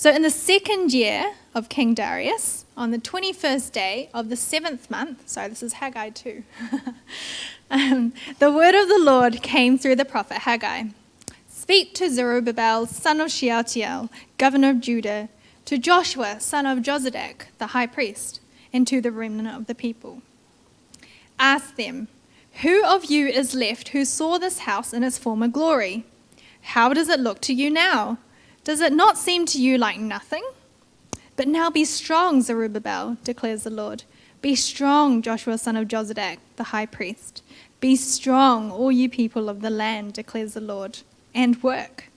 So, in the second year of King Darius, on the 21st day of the seventh month, sorry, this is Haggai 2, um, the word of the Lord came through the prophet Haggai. Speak to Zerubbabel, son of Shealtiel, governor of Judah, to Joshua, son of Jozadak, the high priest, and to the remnant of the people. Ask them, Who of you is left who saw this house in its former glory? How does it look to you now? Does it not seem to you like nothing? But now be strong, Zerubbabel, declares the Lord. Be strong, Joshua, son of Jozadak, the high priest. Be strong, all you people of the land, declares the Lord, and work.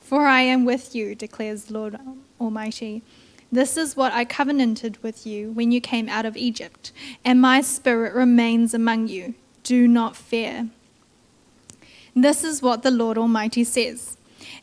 For I am with you, declares the Lord Almighty. This is what I covenanted with you when you came out of Egypt, and my spirit remains among you. Do not fear. This is what the Lord Almighty says.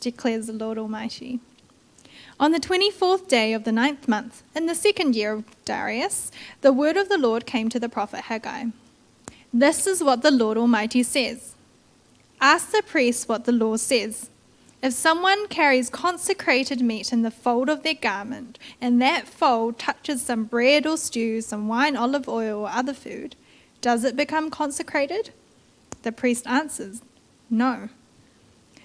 declares the Lord Almighty. On the 24th day of the ninth month, in the second year of Darius, the word of the Lord came to the prophet Haggai. This is what the Lord Almighty says Ask the priests what the law says. If someone carries consecrated meat in the fold of their garment, and that fold touches some bread or stew, some wine, olive oil, or other food, does it become consecrated? The priest answers, No.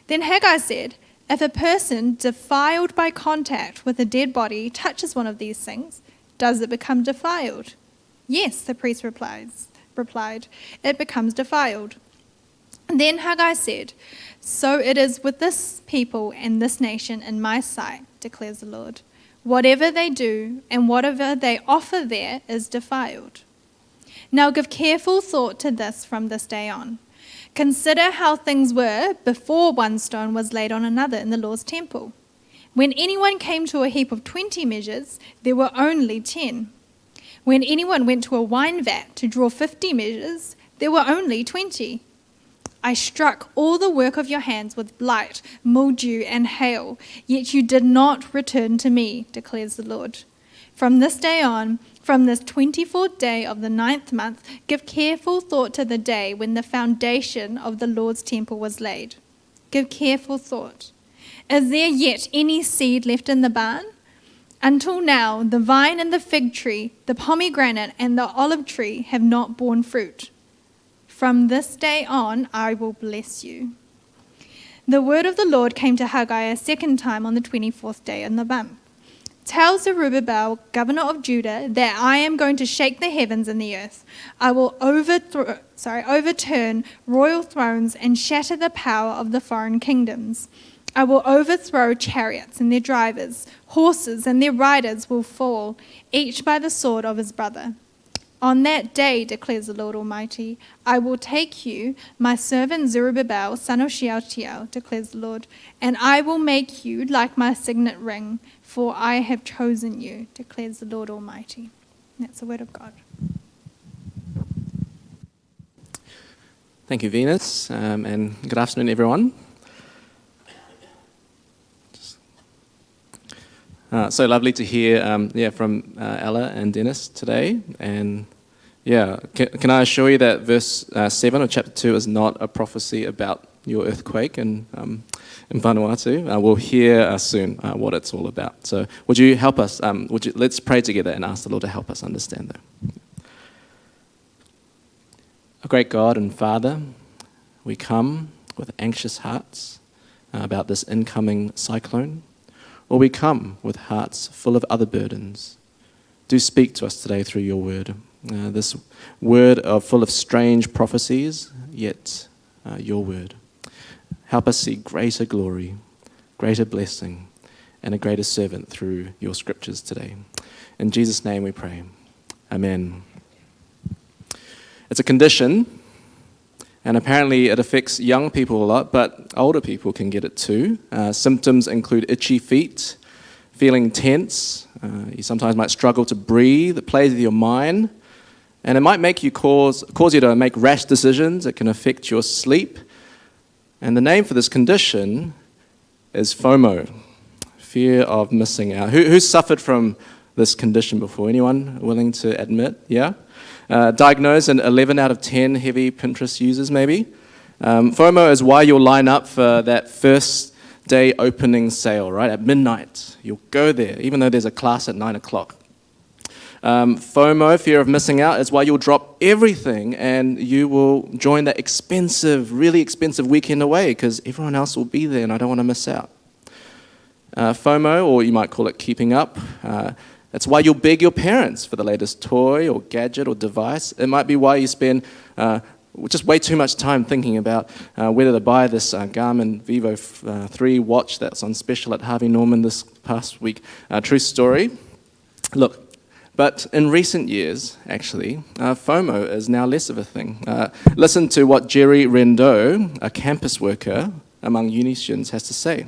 Then Haggai said, if a person defiled by contact with a dead body touches one of these things, does it become defiled? Yes, the priest replies, replied, it becomes defiled. Then Haggai said, So it is with this people and this nation in my sight, declares the Lord. Whatever they do and whatever they offer there is defiled. Now give careful thought to this from this day on. Consider how things were before one stone was laid on another in the Lord's temple. When anyone came to a heap of 20 measures, there were only 10. When anyone went to a wine vat to draw 50 measures, there were only 20. I struck all the work of your hands with blight, mildew, and hail, yet you did not return to me, declares the Lord. From this day on, from this 24th day of the ninth month, give careful thought to the day when the foundation of the Lord's temple was laid. Give careful thought. Is there yet any seed left in the barn? Until now, the vine and the fig tree, the pomegranate and the olive tree have not borne fruit. From this day on, I will bless you. The word of the Lord came to Haggai a second time on the 24th day in the month. Tell Zerubbabel, governor of Judah, that I am going to shake the heavens and the earth. I will overthrow, sorry, overturn royal thrones and shatter the power of the foreign kingdoms. I will overthrow chariots and their drivers, horses and their riders will fall, each by the sword of his brother. On that day, declares the Lord Almighty, I will take you, my servant Zerubbabel, son of Shealtiel, declares the Lord, and I will make you like my signet ring for I have chosen you, declares the Lord Almighty. That's the word of God. Thank you, Venus, um, and good afternoon, everyone. Uh, so lovely to hear, um, yeah, from uh, Ella and Dennis today, and yeah, can, can I assure you that verse uh, seven of chapter two is not a prophecy about your earthquake and um, in Vanuatu. Uh, we'll hear uh, soon uh, what it's all about. So, would you help us? Um, would you, let's pray together and ask the Lord to help us understand that. A great God and Father, we come with anxious hearts uh, about this incoming cyclone, or we come with hearts full of other burdens. Do speak to us today through your word. Uh, this word of full of strange prophecies, yet uh, your word. Help us see greater glory, greater blessing, and a greater servant through your scriptures today. In Jesus' name we pray. Amen. It's a condition, and apparently it affects young people a lot, but older people can get it too. Uh, symptoms include itchy feet, feeling tense, Uh, you sometimes might struggle to breathe. It plays with your mind. And it might make you cause, cause you to make rash decisions. It can affect your sleep. And the name for this condition is FOMO, fear of missing out. Who, who's suffered from this condition before? Anyone willing to admit? Yeah? Uh, diagnosed in 11 out of 10 heavy Pinterest users, maybe. Um, FOMO is why you'll line up for that first day opening sale, right? At midnight. You'll go there, even though there's a class at 9 o'clock. Um, FOMO, fear of missing out, is why you'll drop everything and you will join that expensive, really expensive weekend away because everyone else will be there and I don't want to miss out. Uh, FOMO, or you might call it keeping up, uh, that's why you'll beg your parents for the latest toy or gadget or device. It might be why you spend uh, just way too much time thinking about uh, whether to buy this uh, Garmin Vivo uh, 3 watch that's on special at Harvey Norman this past week. Uh, true story. Look, but in recent years, actually, uh, FOMO is now less of a thing. Uh, listen to what Jerry Rendo, a campus worker among uni students, has to say.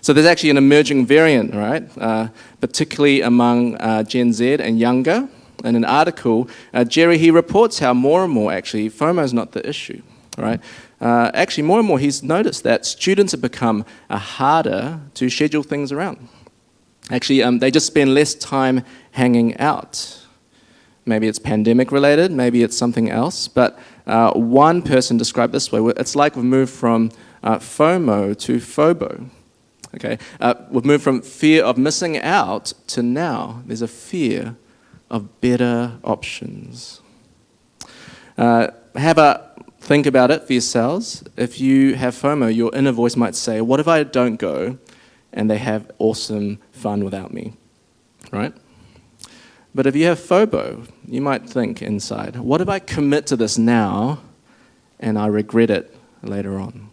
So there's actually an emerging variant, right? Uh, particularly among uh, Gen Z and younger. In an article, uh, Jerry he reports how more and more actually FOMO is not the issue, right? Uh, actually, more and more he's noticed that students have become harder to schedule things around. Actually, um, they just spend less time hanging out. Maybe it's pandemic related, maybe it's something else. But uh, one person described this way it's like we've moved from uh, FOMO to FOBO. Okay? Uh, we've moved from fear of missing out to now there's a fear of better options. Uh, have a think about it for yourselves. If you have FOMO, your inner voice might say, What if I don't go and they have awesome fun without me, right? But if you have FOBO, you might think inside, what if I commit to this now and I regret it later on?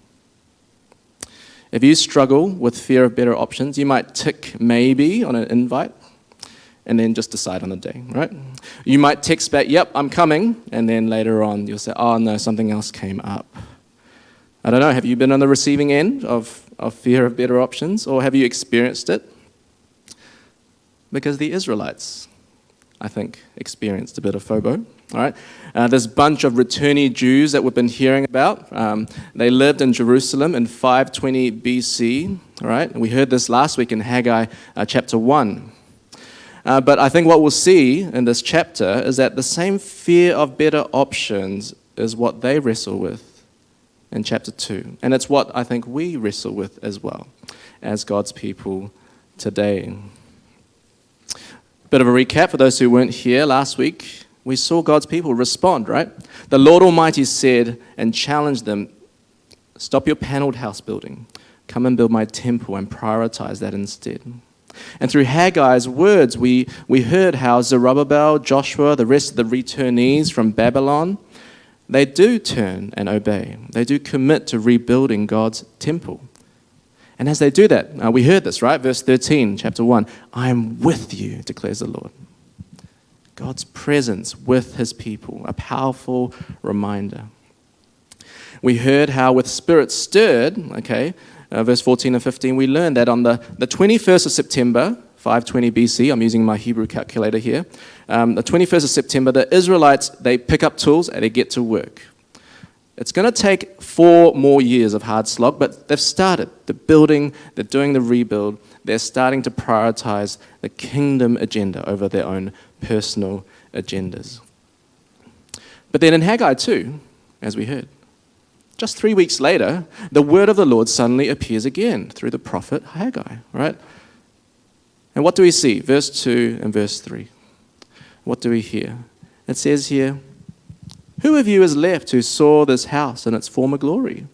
If you struggle with fear of better options, you might tick maybe on an invite and then just decide on the day, right? You might text back, yep, I'm coming, and then later on you'll say, oh no, something else came up. I don't know, have you been on the receiving end of, of fear of better options, or have you experienced it? Because the Israelites, I think, experienced a bit of FOBO. All right, uh, this bunch of returnee Jews that we've been hearing about. Um, they lived in Jerusalem in 520 BC. All right, and we heard this last week in Haggai uh, chapter one. Uh, but I think what we'll see in this chapter is that the same fear of better options is what they wrestle with in chapter 2. And it's what I think we wrestle with as well as God's people today. Bit of a recap for those who weren't here last week. We saw God's people respond, right? The Lord Almighty said and challenged them stop your paneled house building. Come and build my temple and prioritize that instead. And through Haggai's words, we, we heard how Zerubbabel, Joshua, the rest of the returnees from Babylon, they do turn and obey. They do commit to rebuilding God's temple. And as they do that, uh, we heard this, right? Verse 13, chapter 1 I am with you, declares the Lord. God's presence with his people, a powerful reminder. We heard how, with spirit stirred, okay, uh, verse 14 and 15, we learned that on the, the 21st of September, 520 BC, I'm using my Hebrew calculator here, um, the 21st of September, the Israelites, they pick up tools and they get to work. It's going to take four more years of hard slog, but they've started. They're building, they're doing the rebuild, they're starting to prioritize the kingdom agenda over their own personal agendas. But then in Haggai 2, as we heard, just three weeks later, the word of the Lord suddenly appears again through the prophet Haggai, right? And what do we see? Verse 2 and verse 3. What do we hear? It says here, who of you is left who saw this house in its former glory?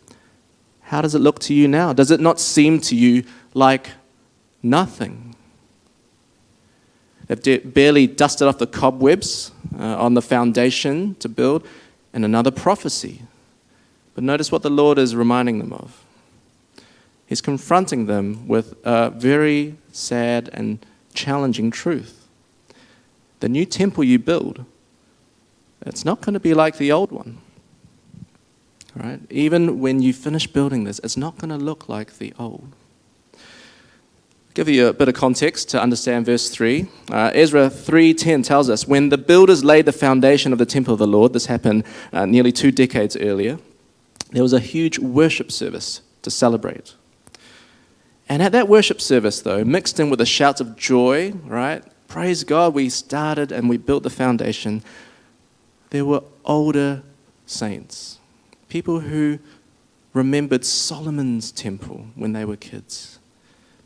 How does it look to you now? Does it not seem to you like nothing? They've barely dusted off the cobwebs uh, on the foundation to build, and another prophecy. But notice what the Lord is reminding them of. He's confronting them with a very sad and challenging truth. The new temple you build it's not going to be like the old one. Right? Even when you finish building this, it's not going to look like the old. give you a bit of context to understand verse 3 uh, ezra 3.10 tells us when the builders laid the foundation of the temple of the lord this happened uh, nearly two decades earlier there was a huge worship service to celebrate and at that worship service though mixed in with the shouts of joy right praise god we started and we built the foundation there were older saints people who remembered solomon's temple when they were kids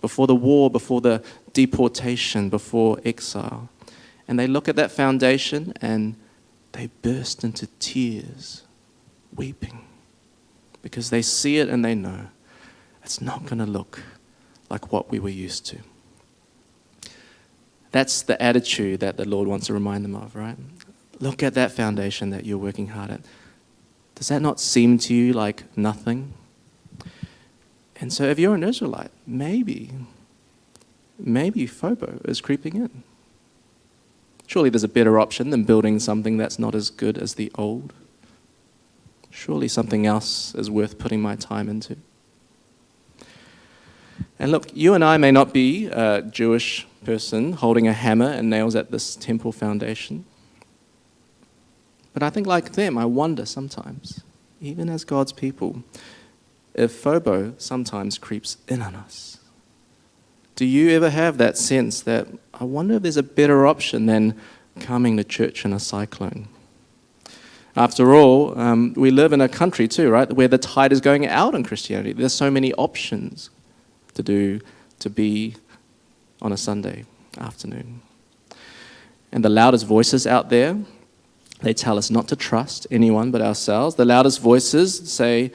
before the war, before the deportation, before exile. And they look at that foundation and they burst into tears, weeping, because they see it and they know it's not going to look like what we were used to. That's the attitude that the Lord wants to remind them of, right? Look at that foundation that you're working hard at. Does that not seem to you like nothing? And so, if you're an Israelite, maybe, maybe FOBO is creeping in. Surely there's a better option than building something that's not as good as the old. Surely something else is worth putting my time into. And look, you and I may not be a Jewish person holding a hammer and nails at this temple foundation. But I think, like them, I wonder sometimes, even as God's people, if FOBO sometimes creeps in on us. Do you ever have that sense that I wonder if there's a better option than coming to church in a cyclone? After all, um, we live in a country too, right, where the tide is going out in Christianity. There's so many options to do, to be on a Sunday afternoon. And the loudest voices out there, they tell us not to trust anyone but ourselves. The loudest voices say,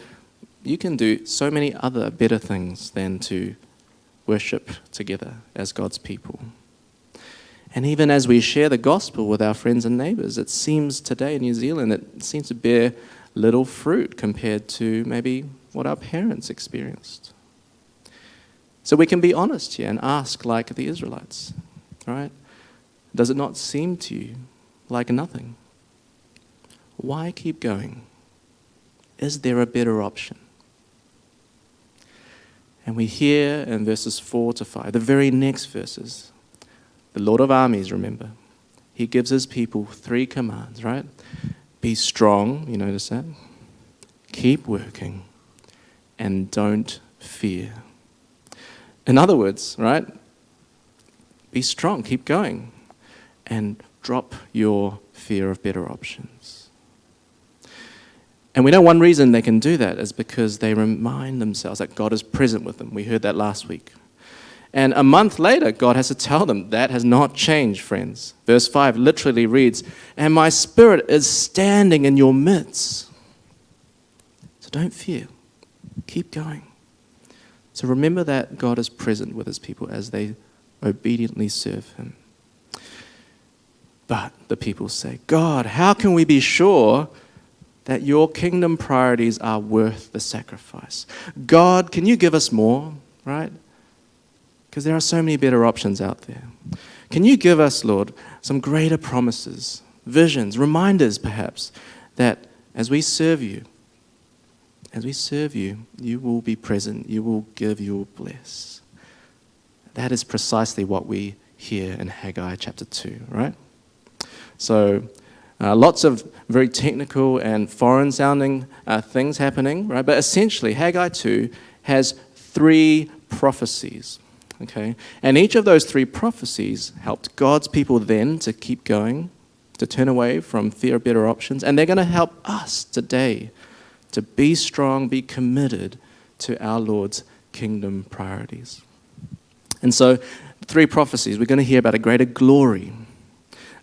you can do so many other better things than to worship together as God's people. And even as we share the gospel with our friends and neighbors, it seems today in New Zealand it seems to bear little fruit compared to maybe what our parents experienced. So we can be honest here and ask, like the Israelites, right? Does it not seem to you like nothing? Why keep going? Is there a better option? And we hear in verses 4 to 5, the very next verses, the Lord of armies, remember, he gives his people three commands, right? Be strong, you notice that? Keep working, and don't fear. In other words, right? Be strong, keep going, and drop your fear of better options. And we know one reason they can do that is because they remind themselves that God is present with them. We heard that last week. And a month later, God has to tell them that has not changed, friends. Verse 5 literally reads, And my spirit is standing in your midst. So don't fear, keep going. So remember that God is present with his people as they obediently serve him. But the people say, God, how can we be sure that your kingdom priorities are worth the sacrifice. God, can you give us more, right? Because there are so many better options out there. Can you give us, Lord, some greater promises, visions, reminders perhaps, that as we serve you, as we serve you, you will be present, you will give, you will bless. That is precisely what we hear in Haggai chapter 2, right? So uh, lots of very technical and foreign sounding uh, things happening, right? But essentially, Haggai 2 has three prophecies, okay? And each of those three prophecies helped God's people then to keep going, to turn away from fear of better options, and they're going to help us today to be strong, be committed to our Lord's kingdom priorities. And so, three prophecies, we're going to hear about a greater glory,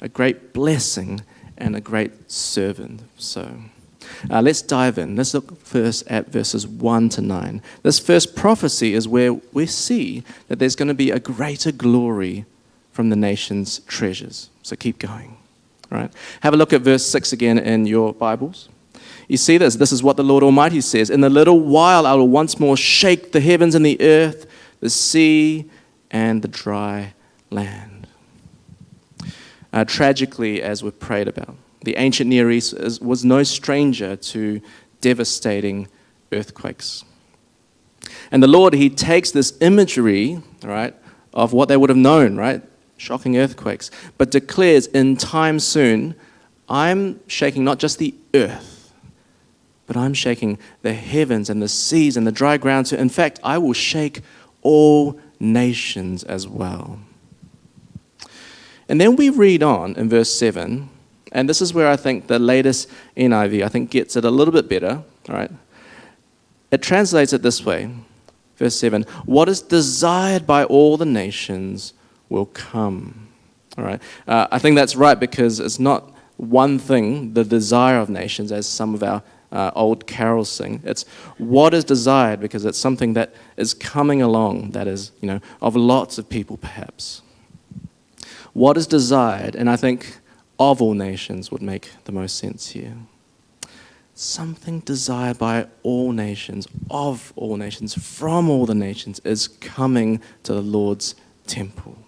a great blessing, and a great servant. So uh, let's dive in. Let's look first at verses 1 to 9. This first prophecy is where we see that there's going to be a greater glory from the nation's treasures. So keep going. Right? Have a look at verse 6 again in your Bibles. You see this? This is what the Lord Almighty says. In a little while, I will once more shake the heavens and the earth, the sea, and the dry land uh, tragically, as we've prayed about. The ancient Near East was no stranger to devastating earthquakes. And the Lord, He takes this imagery, right, of what they would have known, right? Shocking earthquakes. But declares in time soon, I'm shaking not just the earth, but I'm shaking the heavens and the seas and the dry ground too. In fact, I will shake all nations as well. And then we read on in verse 7, and this is where I think the latest NIV, I think, gets it a little bit better, right? It translates it this way, verse 7 What is desired by all the nations will come. All right? Uh, I think that's right because it's not one thing, the desire of nations, as some of our uh, old carols sing. It's what is desired because it's something that is coming along that is, you know, of lots of people perhaps. What is desired, and I think of all nations would make the most sense here. Something desired by all nations, of all nations, from all the nations, is coming to the Lord's temple.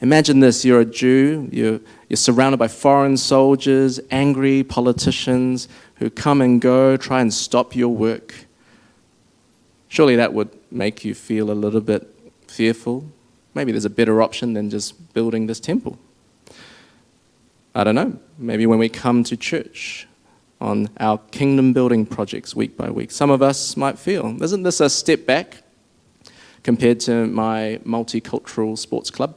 Imagine this you're a Jew, you're, you're surrounded by foreign soldiers, angry politicians who come and go, try and stop your work. Surely that would make you feel a little bit fearful, Maybe there's a better option than just building this temple. I don't know. Maybe when we come to church on our kingdom building projects week by week, some of us might feel, isn't this a step back compared to my multicultural sports club?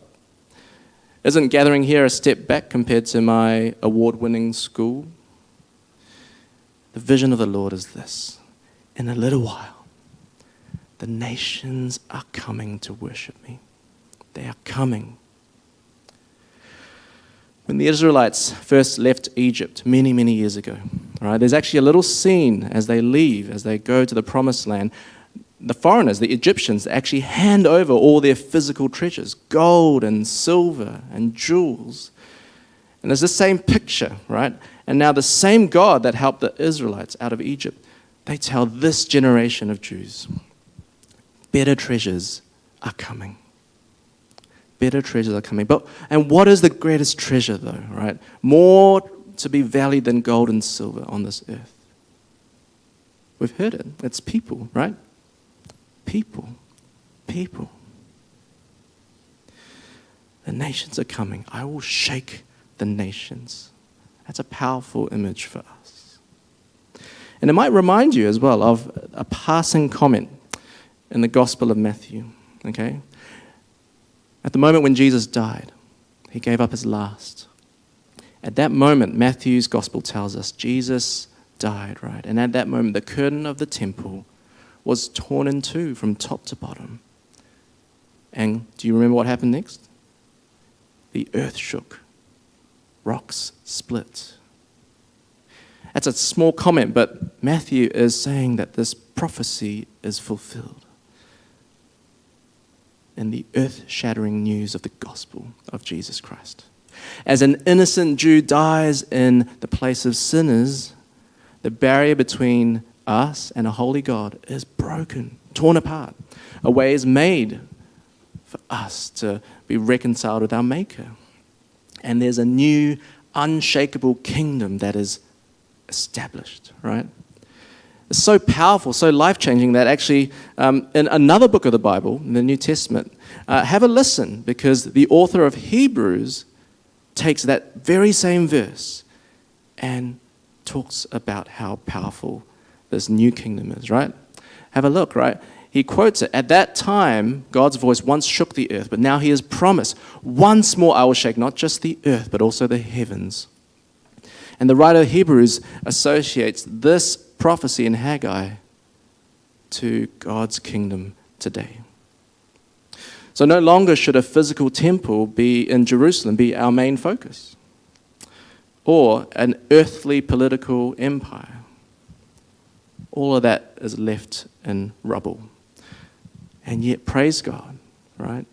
Isn't gathering here a step back compared to my award winning school? The vision of the Lord is this in a little while, the nations are coming to worship me. They are coming. When the Israelites first left Egypt many, many years ago, right, there's actually a little scene as they leave, as they go to the promised land. The foreigners, the Egyptians, actually hand over all their physical treasures gold and silver and jewels. And there's the same picture, right? And now the same God that helped the Israelites out of Egypt, they tell this generation of Jews better treasures are coming better treasures are coming. But and what is the greatest treasure though, right? More to be valued than gold and silver on this earth. We've heard it. It's people, right? People. People. The nations are coming. I will shake the nations. That's a powerful image for us. And it might remind you as well of a passing comment in the Gospel of Matthew. Okay? At the moment when Jesus died, he gave up his last. At that moment, Matthew's gospel tells us Jesus died, right? And at that moment, the curtain of the temple was torn in two from top to bottom. And do you remember what happened next? The earth shook, rocks split. That's a small comment, but Matthew is saying that this prophecy is fulfilled in the earth shattering news of the gospel of Jesus Christ. As an innocent Jew dies in the place of sinners, the barrier between us and a holy God is broken, torn apart. A way is made for us to be reconciled with our Maker. And there's a new, unshakable kingdom that is established, right? So powerful, so life changing that actually, um, in another book of the Bible, in the New Testament, uh, have a listen because the author of Hebrews takes that very same verse and talks about how powerful this new kingdom is, right? Have a look, right? He quotes it. At that time, God's voice once shook the earth, but now he has promised, once more I will shake not just the earth, but also the heavens. And the writer of Hebrews associates this prophecy in Haggai to God's kingdom today. So no longer should a physical temple be in Jerusalem be our main focus or an earthly political empire. All of that is left in rubble. And yet, praise God, right?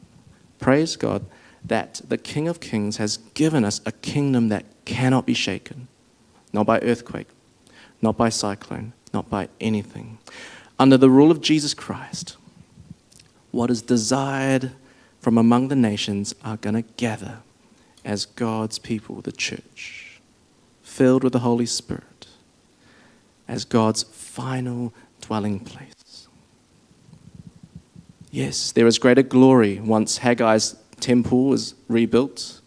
Praise God that the King of Kings has given us a kingdom that cannot be shaken, not by earthquake, not by cyclone, not by anything. Under the rule of Jesus Christ, what is desired from among the nations are going to gather as God's people, the church, filled with the Holy Spirit, as God's final dwelling place. Yes, there is greater glory once Haggai's temple was rebuilt.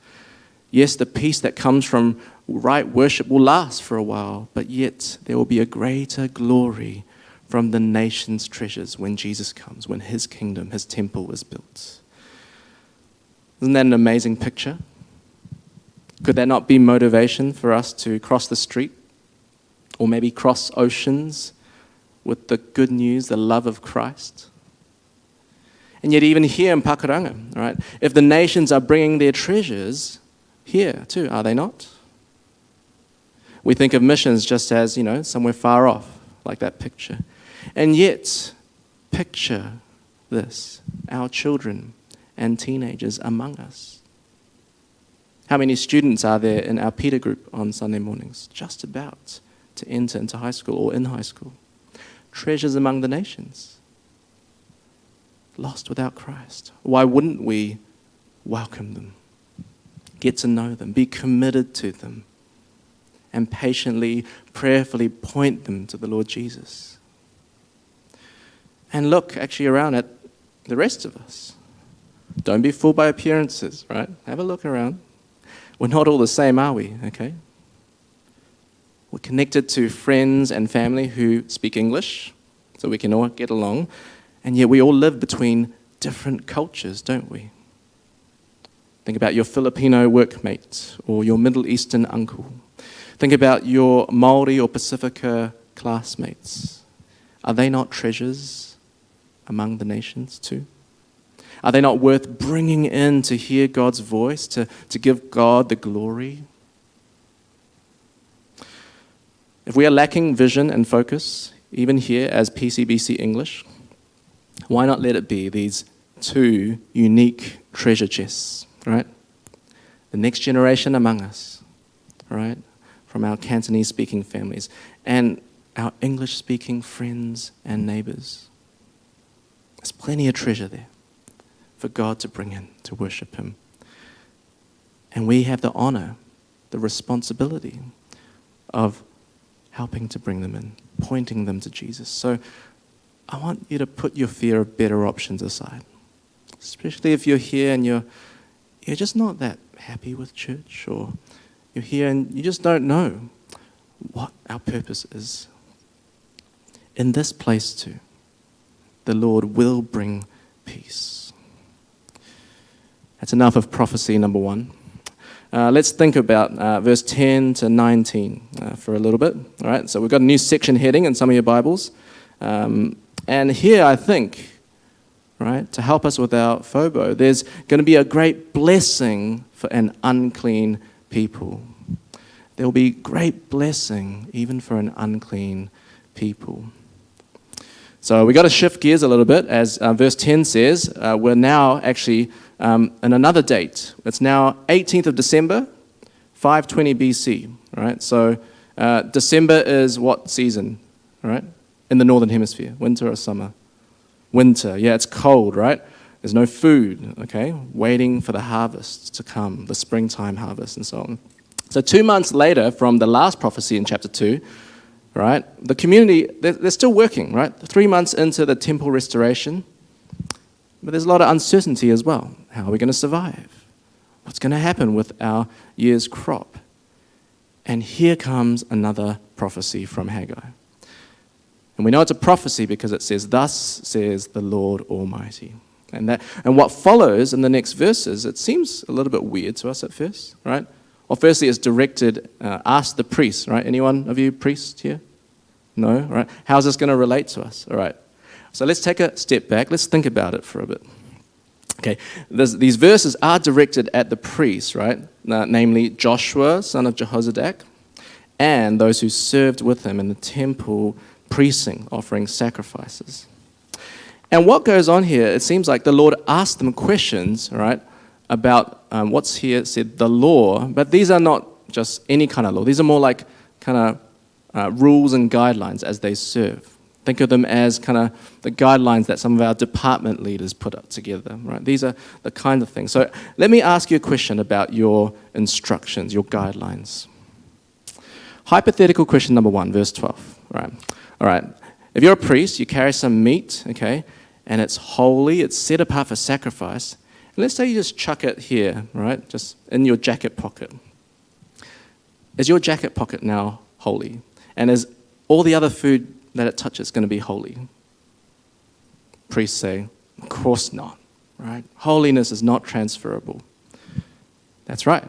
Yes, the peace that comes from right worship will last for a while, but yet there will be a greater glory from the nation's treasures when Jesus comes, when his kingdom, his temple is built. Isn't that an amazing picture? Could that not be motivation for us to cross the street or maybe cross oceans with the good news, the love of Christ? And yet, even here in Pakuranga, right, if the nations are bringing their treasures here too, are they not? We think of missions just as, you know, somewhere far off, like that picture. And yet, picture this our children and teenagers among us. How many students are there in our Peter group on Sunday mornings? Just about to enter into high school or in high school. Treasures among the nations. Lost without Christ. Why wouldn't we welcome them? Get to know them, be committed to them, and patiently, prayerfully point them to the Lord Jesus. And look actually around at the rest of us. Don't be fooled by appearances, right? Have a look around. We're not all the same, are we? Okay? We're connected to friends and family who speak English, so we can all get along. And yet we all live between different cultures, don't we? Think about your Filipino workmate or your Middle Eastern uncle. Think about your Maori or Pacifica classmates. Are they not treasures among the nations too? Are they not worth bringing in to hear God's voice, to, to give God the glory? If we are lacking vision and focus, even here as PCBC English, why not let it be these two unique treasure chests, right? The next generation among us, right? From our Cantonese speaking families and our English speaking friends and neighbors. There's plenty of treasure there for God to bring in to worship Him. And we have the honor, the responsibility of helping to bring them in, pointing them to Jesus. So I want you to put your fear of better options aside, especially if you're here and you're, you're just not that happy with church, or you're here and you just don't know what our purpose is. In this place, too, the Lord will bring peace. That's enough of prophecy, number one. Uh, let's think about uh, verse 10 to 19 uh, for a little bit. All right, so we've got a new section heading in some of your Bibles. Um, and here, I think, right, to help us with our FOBO, there's going to be a great blessing for an unclean people. There will be great blessing even for an unclean people. So we've got to shift gears a little bit, as uh, verse 10 says. Uh, we're now actually um, in another date. It's now 18th of December, 520 BC, right? So uh, December is what season, right? In the northern hemisphere, winter or summer? Winter, yeah, it's cold, right? There's no food, okay? Waiting for the harvest to come, the springtime harvest, and so on. So, two months later from the last prophecy in chapter 2, right? The community, they're, they're still working, right? Three months into the temple restoration, but there's a lot of uncertainty as well. How are we going to survive? What's going to happen with our year's crop? And here comes another prophecy from Haggai. And we know it's a prophecy because it says, Thus says the Lord Almighty. And, that, and what follows in the next verses, it seems a little bit weird to us at first, right? Well, firstly, it's directed, uh, ask the priest, right? Anyone of you priests here? No, right? How's this going to relate to us? All right. So let's take a step back. Let's think about it for a bit. Okay, There's, these verses are directed at the priests, right? Uh, namely Joshua, son of Jehozadak, and those who served with him in the temple precinct offering sacrifices. And what goes on here, it seems like the Lord asked them questions, right, about um, what's here said, the law, but these are not just any kind of law. These are more like kind of uh, rules and guidelines as they serve. Think of them as kind of the guidelines that some of our department leaders put up together, right? These are the kind of things. So let me ask you a question about your instructions, your guidelines. Hypothetical question number one, verse 12, right? All right. If you're a priest, you carry some meat, okay, and it's holy, it's set apart for sacrifice. And let's say you just chuck it here, right? Just in your jacket pocket. Is your jacket pocket now holy? And is all the other food that it touches going to be holy? Priests say, of course not, right? Holiness is not transferable. That's right.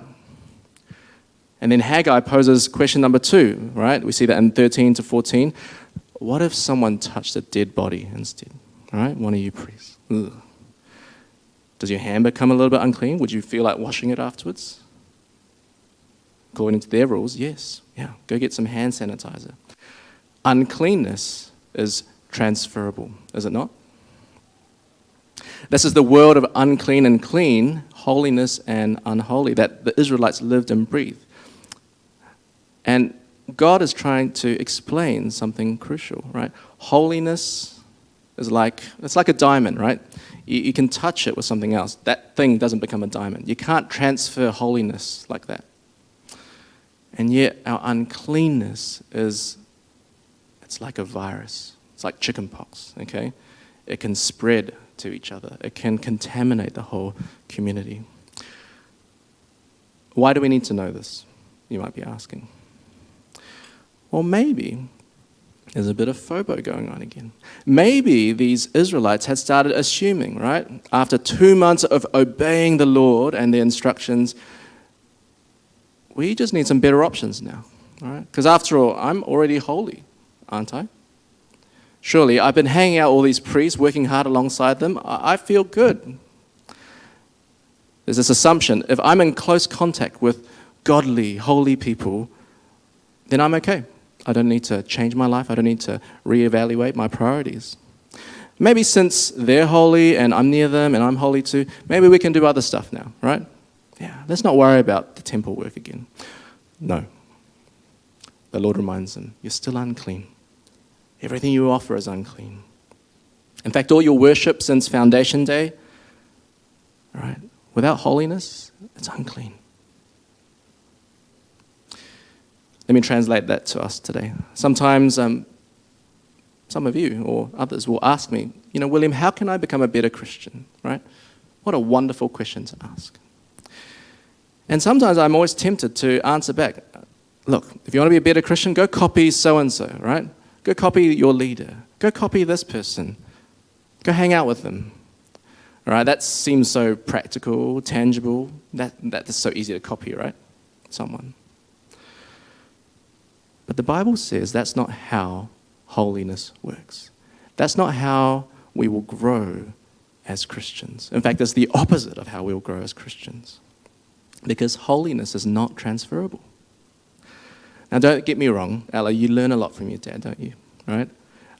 And then Haggai poses question number two, right? We see that in 13 to 14. What if someone touched a dead body instead? Right? One of you priests. Ugh. Does your hand become a little bit unclean? Would you feel like washing it afterwards? According to their rules, yes. Yeah, go get some hand sanitizer. Uncleanness is transferable, is it not? This is the world of unclean and clean, holiness and unholy that the Israelites lived and breathed. And God is trying to explain something crucial, right? Holiness is like it's like a diamond, right? You, you can touch it with something else. That thing doesn't become a diamond. You can't transfer holiness like that. And yet our uncleanness is it's like a virus. It's like chickenpox, okay? It can spread to each other. It can contaminate the whole community. Why do we need to know this? You might be asking. Well, maybe there's a bit of FOBO going on again. Maybe these Israelites had started assuming, right? After two months of obeying the Lord and the instructions, we just need some better options now, right? Because after all, I'm already holy, aren't I? Surely I've been hanging out all these priests, working hard alongside them. I feel good. There's this assumption if I'm in close contact with godly, holy people, then I'm okay. I don't need to change my life. I don't need to reevaluate my priorities. Maybe since they're holy and I'm near them and I'm holy too, maybe we can do other stuff now, right? Yeah, let's not worry about the temple work again. No. The Lord reminds them, you're still unclean. Everything you offer is unclean. In fact, all your worship since Foundation Day, right, without holiness, it's unclean. Let me translate that to us today. Sometimes um, some of you or others will ask me, you know, William, how can I become a better Christian? Right? What a wonderful question to ask. And sometimes I'm always tempted to answer back, look, if you want to be a better Christian, go copy so and so, right? Go copy your leader. Go copy this person. Go hang out with them. All right, that seems so practical, tangible. That, that's so easy to copy, right? Someone. But the Bible says that's not how holiness works. That's not how we will grow as Christians. In fact, it's the opposite of how we'll grow as Christians. Because holiness is not transferable. Now, don't get me wrong, Ella, you learn a lot from your dad, don't you? Right?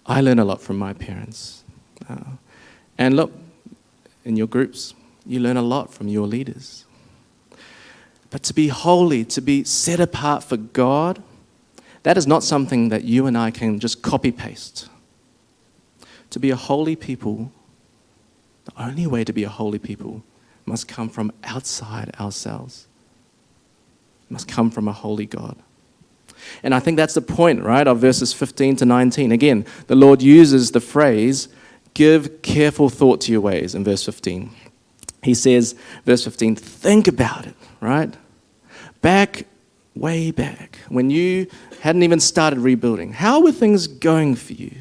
I learn a lot from my parents. Uh, and look, in your groups, you learn a lot from your leaders. But to be holy, to be set apart for God, that is not something that you and I can just copy paste. To be a holy people, the only way to be a holy people must come from outside ourselves. It must come from a holy God. And I think that's the point, right, of verses 15 to 19. Again, the Lord uses the phrase, give careful thought to your ways, in verse 15. He says, verse 15, think about it, right? Back, way back, when you hadn't even started rebuilding. How were things going for you?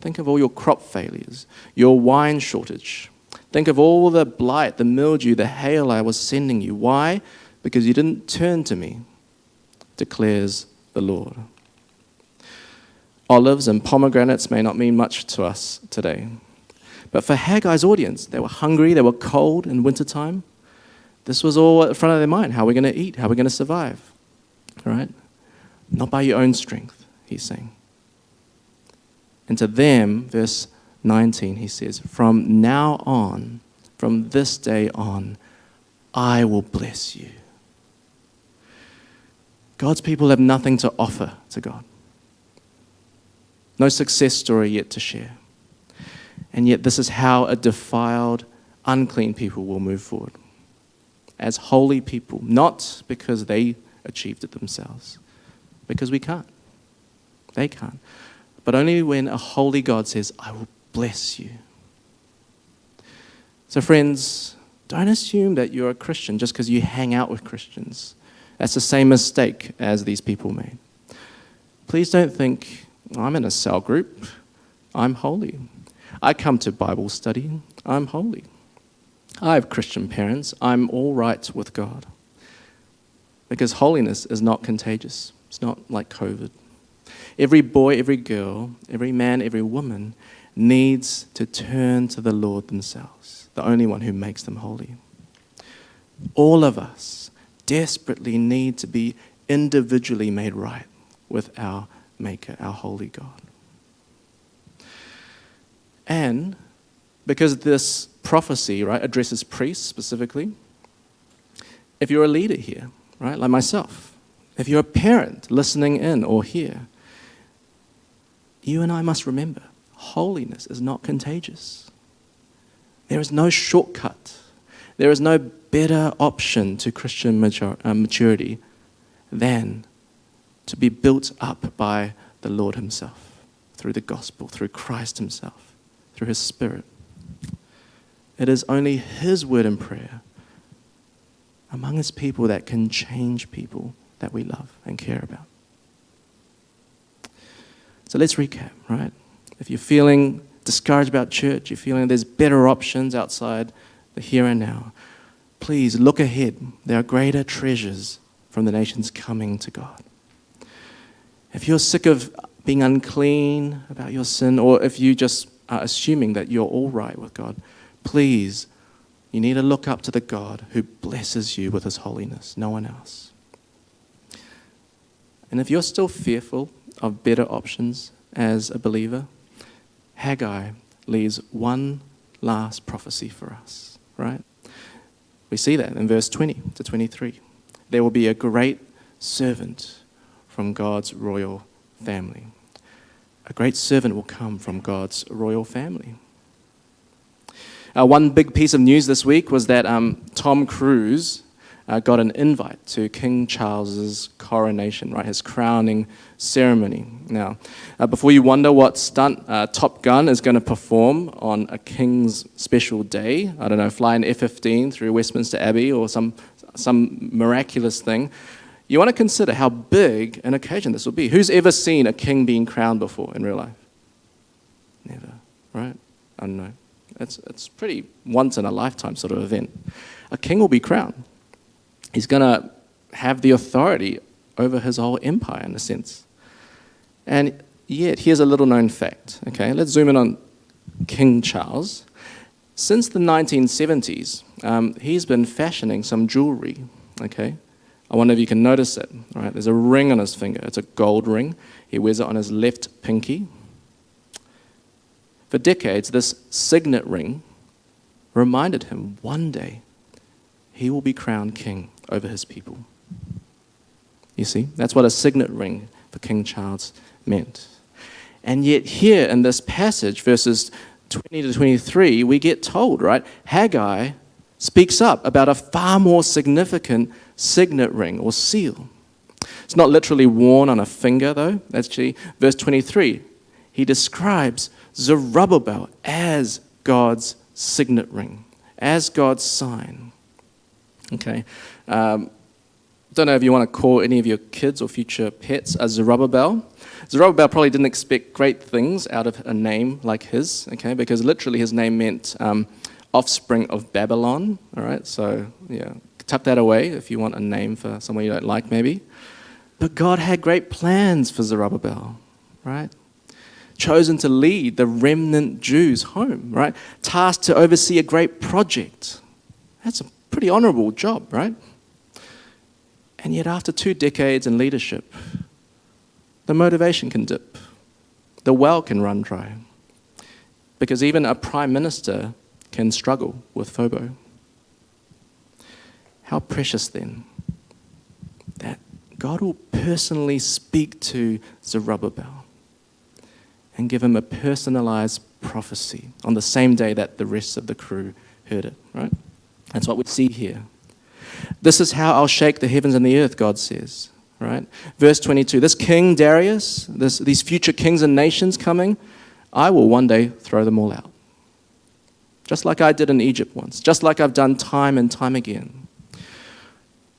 Think of all your crop failures, your wine shortage. Think of all the blight, the mildew, the hail I was sending you. Why? Because you didn't turn to me, declares the Lord. Olives and pomegranates may not mean much to us today. But for Haggai's audience, they were hungry, they were cold in wintertime. This was all at the front of their mind. How are we going to eat? How are we going to survive? All right? not by your own strength, he's saying. And to them, verse 19, he says, From now on, from this day on, I will bless you. God's people have nothing to offer to God, no success story yet to share. And yet, this is how a defiled, unclean people will move forward as holy people, not because they achieved it themselves, because we can't. They can't. But only when a holy God says, I will bless you. So, friends, don't assume that you're a Christian just because you hang out with Christians. That's the same mistake as these people made. Please don't think, I'm in a cell group, I'm holy. I come to Bible study, I'm holy. I have Christian parents, I'm all right with God. Because holiness is not contagious, it's not like COVID. Every boy, every girl, every man, every woman needs to turn to the Lord themselves, the only one who makes them holy. All of us desperately need to be individually made right with our Maker, our holy God. And because this prophecy, right, addresses priests specifically, if you're a leader here, right, like myself, if you're a parent listening in or here, you and I must remember holiness is not contagious. There is no shortcut. There is no better option to Christian uh, maturity than to be built up by the Lord Himself through the gospel, through Christ Himself, through His Spirit. It is only His word and prayer among His people that can change people that we love and care about. So let's recap, right? If you're feeling discouraged about church, you're feeling there's better options outside the here and now, please look ahead. There are greater treasures from the nations coming to God. If you're sick of being unclean about your sin, or if you just are assuming that you're all right with God, please, you need to look up to the God who blesses you with his holiness, no one else. And if you're still fearful of better options as a believer, Haggai leaves one last prophecy for us, right? We see that in verse 20 to 23. There will be a great servant from God's royal family. A great servant will come from God's royal family. Uh, one big piece of news this week was that um, Tom Cruise uh, got an invite to King Charles's coronation, right, his crowning ceremony. Now, uh, before you wonder what stunt uh, Top Gun is going to perform on a king's special day, I don't know, fly an F 15 through Westminster Abbey or some, some miraculous thing, you want to consider how big an occasion this will be. Who's ever seen a king being crowned before in real life? Never, right? I don't know. It's, it's pretty once in a lifetime sort of event. A king will be crowned. He's going to have the authority over his whole empire, in a sense. And yet, here's a little known fact. Okay, let's zoom in on King Charles. Since the 1970s, um, he's been fashioning some jewelry. Okay, I wonder if you can notice it. Right, there's a ring on his finger. It's a gold ring. He wears it on his left pinky. For decades, this signet ring reminded him one day he will be crowned king over his people. You see, that's what a signet ring for King Charles meant. And yet, here in this passage, verses 20 to 23, we get told, right? Haggai speaks up about a far more significant signet ring or seal. It's not literally worn on a finger, though. Actually, verse 23, he describes Zerubbabel as God's signet ring, as God's sign. Okay. Um, don't know if you want to call any of your kids or future pets a Zerubbabel. Zerubbabel probably didn't expect great things out of a name like his, okay, because literally his name meant um, offspring of Babylon, all right? So, yeah, tuck that away if you want a name for someone you don't like, maybe. But God had great plans for Zerubbabel, right? Chosen to lead the remnant Jews home, right? Tasked to oversee a great project. That's a pretty honorable job, right? And yet, after two decades in leadership, the motivation can dip, the well can run dry, because even a prime minister can struggle with FOBO. How precious then that God will personally speak to Zerubbabel and give him a personalized prophecy on the same day that the rest of the crew heard it, right? That's what we see here. This is how I'll shake the heavens and the earth, God says. Right? Verse 22 This king Darius, this, these future kings and nations coming, I will one day throw them all out. just like I did in Egypt once, just like I've done time and time again.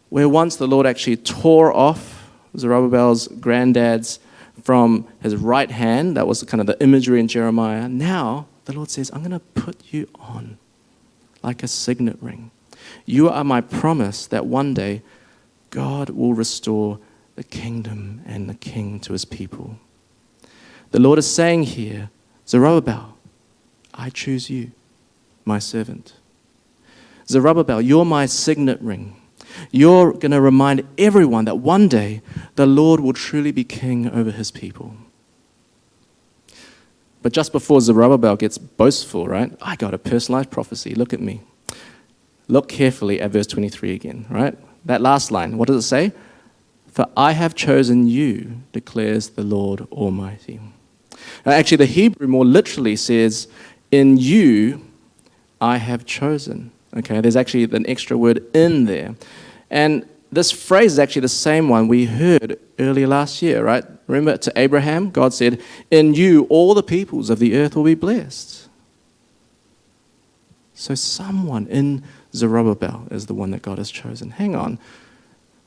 Where once the Lord actually tore off Zerubbabel's granddad's from his right hand, that was kind of the imagery in Jeremiah. Now the Lord says, I'm going to put you on like a signet ring. You are my promise that one day God will restore the kingdom and the king to his people. The Lord is saying here, Zerubbabel, I choose you, my servant. Zerubbabel, you're my signet ring. You're going to remind everyone that one day the Lord will truly be king over his people. But just before Zerubbabel gets boastful, right? I got a personalized prophecy. Look at me. Look carefully at verse 23 again, right? That last line, what does it say? For I have chosen you, declares the Lord Almighty. Now, actually, the Hebrew more literally says, In you I have chosen. Okay, there's actually an extra word in there. And this phrase is actually the same one we heard earlier last year, right? Remember to Abraham, God said, In you all the peoples of the earth will be blessed. So someone in Zerubbabel is the one that God has chosen. Hang on.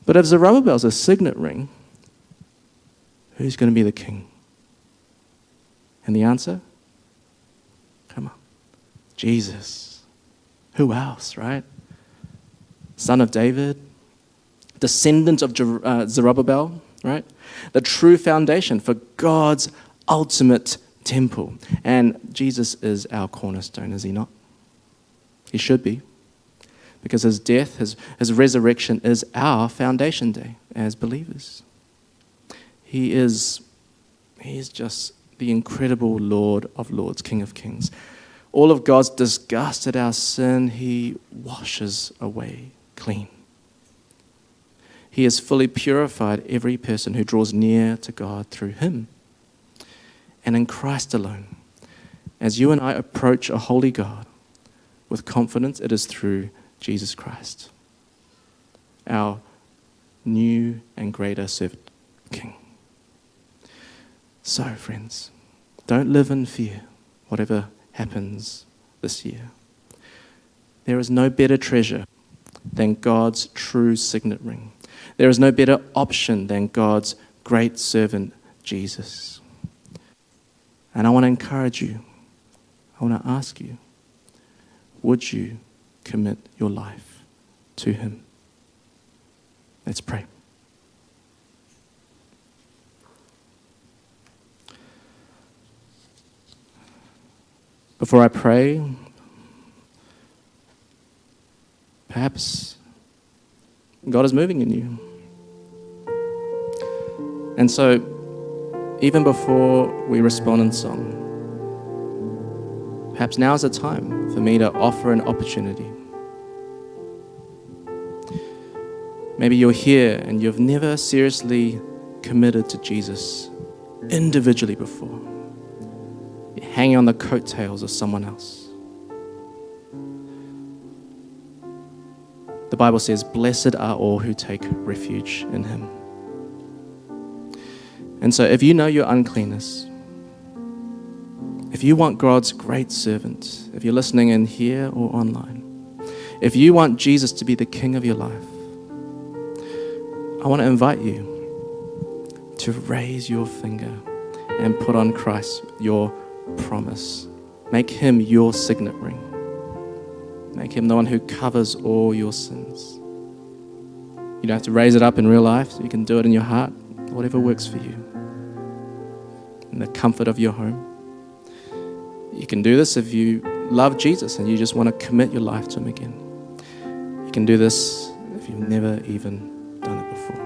But if Zerubbabel's a signet ring, who's going to be the king? And the answer? Come on. Jesus. Who else, right? Son of David, descendant of Jer- uh, Zerubbabel, right? The true foundation for God's ultimate temple. And Jesus is our cornerstone, is he not? He should be. Because his death, his, his resurrection is our foundation day as believers. He is, he is just the incredible Lord of Lords, King of Kings. All of God's disgust at our sin, he washes away clean. He has fully purified every person who draws near to God through him. And in Christ alone, as you and I approach a holy God with confidence, it is through Jesus Christ, our new and greater servant king. So, friends, don't live in fear, whatever happens this year. There is no better treasure than God's true signet ring. There is no better option than God's great servant, Jesus. And I want to encourage you, I want to ask you, would you commit your life to Him? Let's pray. Before I pray, perhaps God is moving in you. And so, even before we respond in song, perhaps now is the time for me to offer an opportunity. Maybe you're here and you've never seriously committed to Jesus individually before. You're hanging on the coattails of someone else. The Bible says, Blessed are all who take refuge in him. And so, if you know your uncleanness, if you want God's great servant, if you're listening in here or online, if you want Jesus to be the king of your life, I want to invite you to raise your finger and put on Christ your promise. Make him your signet ring. Make him the one who covers all your sins. You don't have to raise it up in real life, you can do it in your heart, whatever works for you. In the comfort of your home. You can do this if you love Jesus and you just want to commit your life to him again. You can do this if you've never even done it before.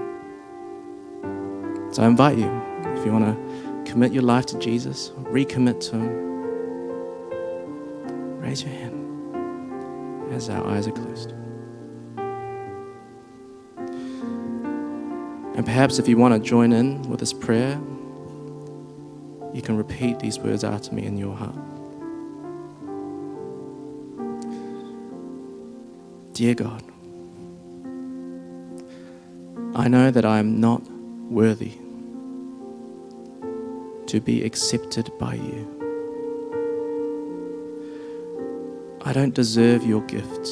So I invite you, if you want to commit your life to Jesus, recommit to him, raise your hand as our eyes are closed. And perhaps if you want to join in with this prayer, you can repeat these words after me in your heart. Dear God, I know that I am not worthy to be accepted by you. I don't deserve your gift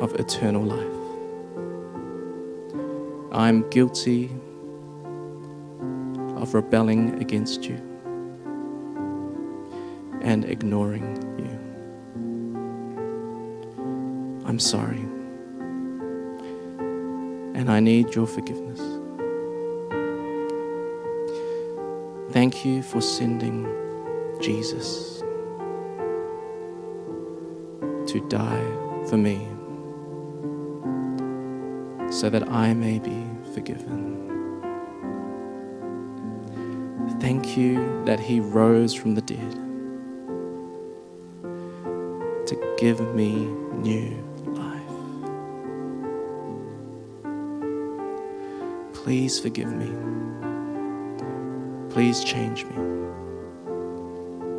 of eternal life. I'm guilty of rebelling against you and ignoring you. I'm sorry. And I need your forgiveness. Thank you for sending Jesus to die for me so that I may be forgiven. Thank you that he rose from the dead to give me new life. Please forgive me. Please change me.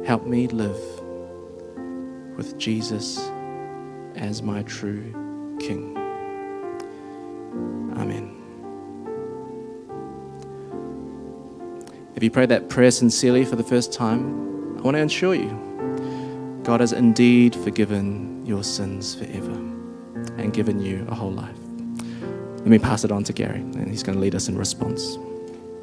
Help me live with Jesus as my true King. If you prayed that prayer sincerely for the first time, I want to assure you God has indeed forgiven your sins forever and given you a whole life. Let me pass it on to Gary, and he's going to lead us in response.